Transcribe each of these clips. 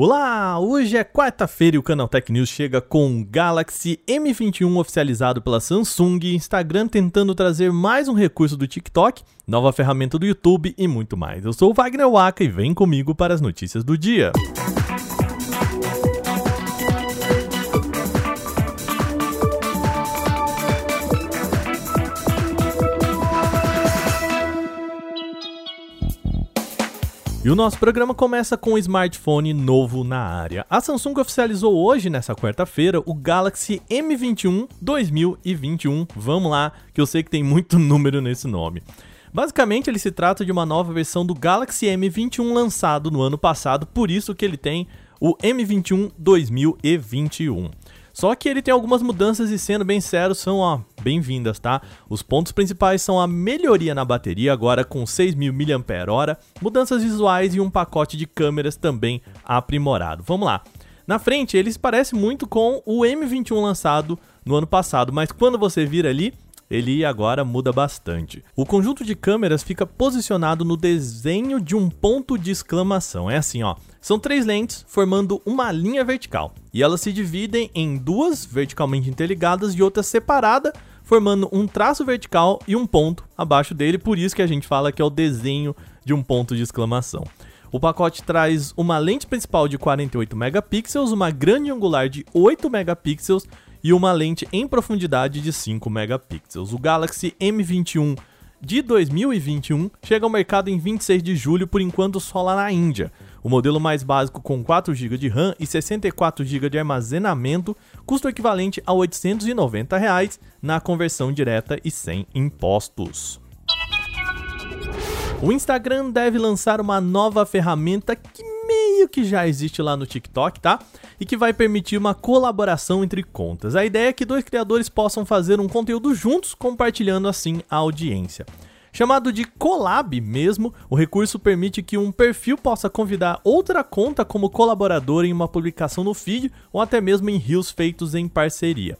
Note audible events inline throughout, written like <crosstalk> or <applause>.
Olá, hoje é quarta-feira e o Canal Tech News chega com o Galaxy M21 oficializado pela Samsung, Instagram tentando trazer mais um recurso do TikTok, nova ferramenta do YouTube e muito mais. Eu sou o Wagner Waka e vem comigo para as notícias do dia. E o nosso programa começa com um smartphone novo na área. A Samsung oficializou hoje, nessa quarta-feira, o Galaxy M21 2021. Vamos lá, que eu sei que tem muito <laughs> número nesse nome. Basicamente, ele se trata de uma nova versão do Galaxy M21 lançado no ano passado, por isso que ele tem o M21 2021. Só que ele tem algumas mudanças e sendo bem sério, são bem-vindas, tá? Os pontos principais são a melhoria na bateria, agora com 6.000 mAh, mudanças visuais e um pacote de câmeras também aprimorado. Vamos lá. Na frente, ele se parece muito com o M21 lançado no ano passado, mas quando você vira ali, ele agora muda bastante. O conjunto de câmeras fica posicionado no desenho de um ponto de exclamação. É assim, ó. São três lentes formando uma linha vertical e elas se dividem em duas verticalmente interligadas e outra separada, formando um traço vertical e um ponto abaixo dele, por isso que a gente fala que é o desenho de um ponto de exclamação. O pacote traz uma lente principal de 48 megapixels, uma grande angular de 8 megapixels e uma lente em profundidade de 5 megapixels. O Galaxy M21 de 2021 chega ao mercado em 26 de julho, por enquanto só lá na Índia. O modelo mais básico com 4 GB de RAM e 64 GB de armazenamento custa o equivalente a 890 reais na conversão direta e sem impostos. O Instagram deve lançar uma nova ferramenta que meio que já existe lá no TikTok, tá? E que vai permitir uma colaboração entre contas. A ideia é que dois criadores possam fazer um conteúdo juntos, compartilhando assim a audiência. Chamado de collab mesmo, o recurso permite que um perfil possa convidar outra conta como colaborador em uma publicação no feed ou até mesmo em rios feitos em parceria.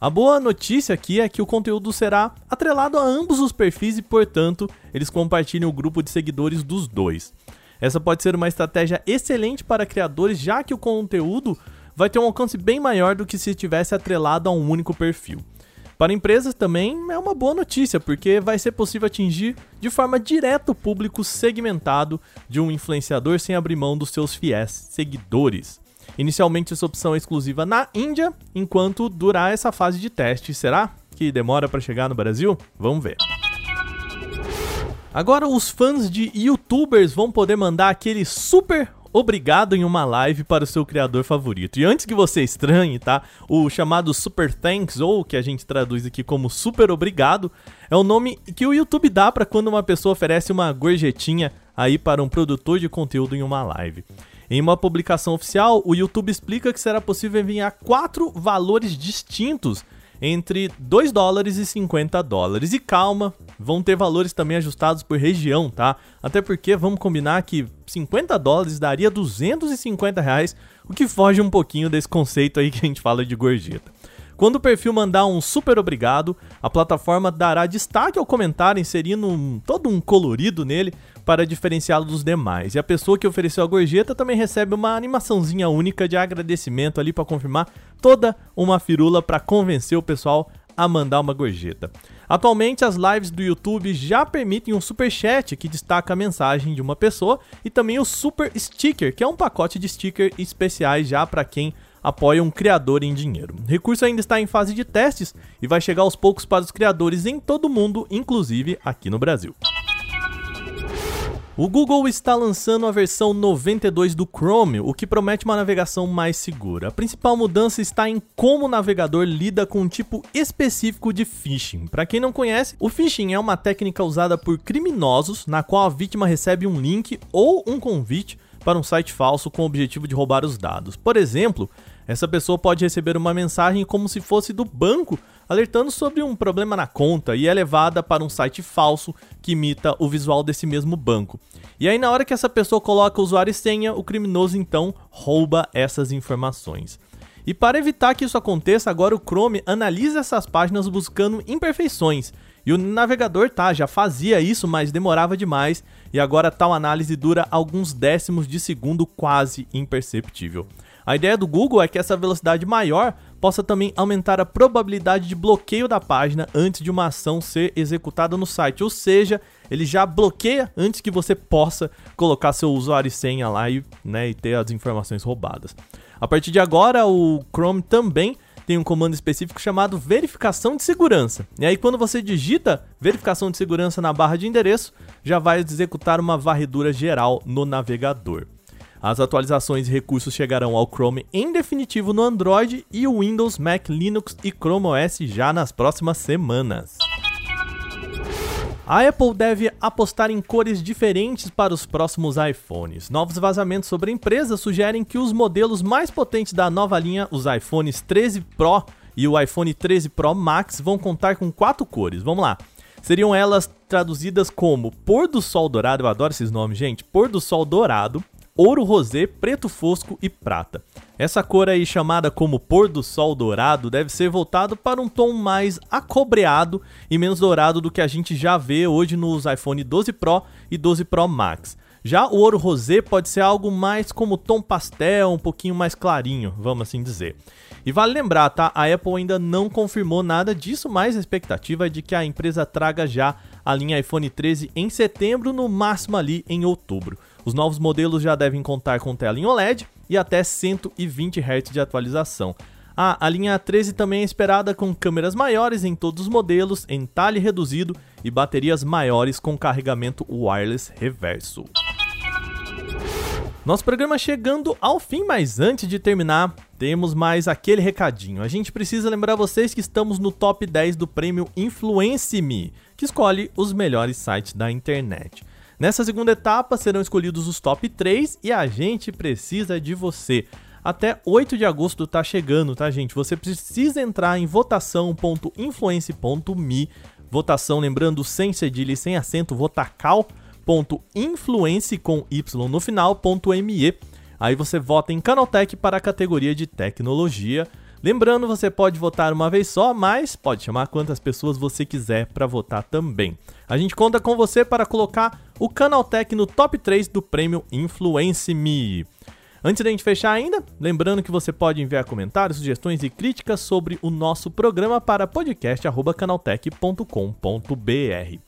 A boa notícia aqui é que o conteúdo será atrelado a ambos os perfis e, portanto, eles compartilham o grupo de seguidores dos dois. Essa pode ser uma estratégia excelente para criadores, já que o conteúdo vai ter um alcance bem maior do que se estivesse atrelado a um único perfil. Para empresas também é uma boa notícia, porque vai ser possível atingir de forma direta o público segmentado de um influenciador sem abrir mão dos seus fiéis seguidores. Inicialmente essa opção é exclusiva na Índia, enquanto durar essa fase de teste. Será que demora para chegar no Brasil? Vamos ver. Agora os fãs de youtubers vão poder mandar aquele super obrigado em uma live para o seu criador favorito. E antes que você estranhe, tá? O chamado Super Thanks, ou que a gente traduz aqui como Super Obrigado, é o nome que o YouTube dá para quando uma pessoa oferece uma gorjetinha aí para um produtor de conteúdo em uma live. Em uma publicação oficial, o YouTube explica que será possível enviar quatro valores distintos entre 2 dólares e 50 dólares. E calma, vão ter valores também ajustados por região, tá? Até porque vamos combinar que 50 dólares daria 250 reais, o que foge um pouquinho desse conceito aí que a gente fala de gorjeta. Quando o perfil mandar um super obrigado, a plataforma dará destaque ao comentário, inserindo um, todo um colorido nele para diferenciá-lo dos demais. E a pessoa que ofereceu a gorjeta também recebe uma animaçãozinha única de agradecimento ali para confirmar toda uma firula para convencer o pessoal a mandar uma gorjeta. Atualmente, as lives do YouTube já permitem um super chat que destaca a mensagem de uma pessoa e também o super sticker, que é um pacote de stickers especiais já para quem apoia um criador em dinheiro. O recurso ainda está em fase de testes e vai chegar aos poucos para os criadores em todo o mundo, inclusive aqui no Brasil. O Google está lançando a versão 92 do Chrome, o que promete uma navegação mais segura. A principal mudança está em como o navegador lida com um tipo específico de phishing. Para quem não conhece, o phishing é uma técnica usada por criminosos na qual a vítima recebe um link ou um convite para um site falso com o objetivo de roubar os dados. Por exemplo, essa pessoa pode receber uma mensagem como se fosse do banco alertando sobre um problema na conta e é levada para um site falso que imita o visual desse mesmo banco. E aí, na hora que essa pessoa coloca usuário e senha, o criminoso então rouba essas informações. E para evitar que isso aconteça, agora o Chrome analisa essas páginas buscando imperfeições E o navegador tá, já fazia isso, mas demorava demais, e agora tal análise dura alguns décimos de segundo quase imperceptível. A ideia do Google é que essa velocidade maior possa também aumentar a probabilidade de bloqueio da página antes de uma ação ser executada no site, ou seja, ele já bloqueia antes que você possa colocar seu usuário e senha lá e, né, e ter as informações roubadas. A partir de agora, o Chrome também tem um comando específico chamado verificação de segurança. E aí, quando você digita verificação de segurança na barra de endereço, já vai executar uma varredura geral no navegador. As atualizações e recursos chegarão ao Chrome em definitivo no Android e o Windows, Mac, Linux e Chrome OS já nas próximas semanas. A Apple deve apostar em cores diferentes para os próximos iPhones. Novos vazamentos sobre a empresa sugerem que os modelos mais potentes da nova linha, os iPhones 13 Pro e o iPhone 13 Pro Max, vão contar com quatro cores. Vamos lá. Seriam elas traduzidas como pôr do sol dourado, eu adoro esses nomes, gente. Pôr do sol dourado, ouro rosé, preto fosco e prata. Essa cor aí chamada como pôr do sol dourado deve ser voltado para um tom mais acobreado e menos dourado do que a gente já vê hoje nos iPhone 12 Pro e 12 Pro Max. Já o ouro rosé pode ser algo mais como tom pastel, um pouquinho mais clarinho, vamos assim dizer. E vale lembrar, tá? A Apple ainda não confirmou nada disso, mas a expectativa é de que a empresa traga já a linha iPhone 13 em setembro, no máximo ali em outubro. Os novos modelos já devem contar com tela em OLED e até 120 Hz de atualização. Ah, a linha 13 também é esperada com câmeras maiores em todos os modelos, entalhe reduzido e baterias maiores com carregamento wireless reverso. Nosso programa chegando ao fim, mas antes de terminar, temos mais aquele recadinho. A gente precisa lembrar vocês que estamos no top 10 do prêmio Influence Me, que escolhe os melhores sites da internet. Nessa segunda etapa serão escolhidos os top 3 e a gente precisa de você. Até 8 de agosto tá chegando, tá, gente? Você precisa entrar em votação.influence.me. Votação, lembrando, sem cedilha e sem acento, votacal.influence com Y no final.me. Aí você vota em Canaltech para a categoria de tecnologia. Lembrando, você pode votar uma vez só, mas pode chamar quantas pessoas você quiser para votar também. A gente conta com você para colocar o Canaltech no top 3 do prêmio Influence Me. Antes da gente fechar ainda, lembrando que você pode enviar comentários, sugestões e críticas sobre o nosso programa para podcast@canaltech.com.br.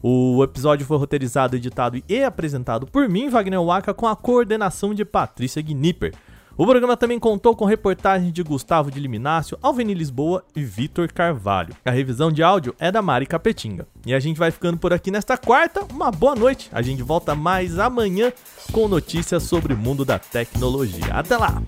O episódio foi roteirizado, editado e apresentado por mim, Wagner Waka, com a coordenação de Patrícia Gnipper. O programa também contou com reportagens de Gustavo de Liminácio, Alveni Lisboa e Vitor Carvalho. A revisão de áudio é da Mari Capetinga. E a gente vai ficando por aqui nesta quarta. Uma boa noite. A gente volta mais amanhã com notícias sobre o mundo da tecnologia. Até lá!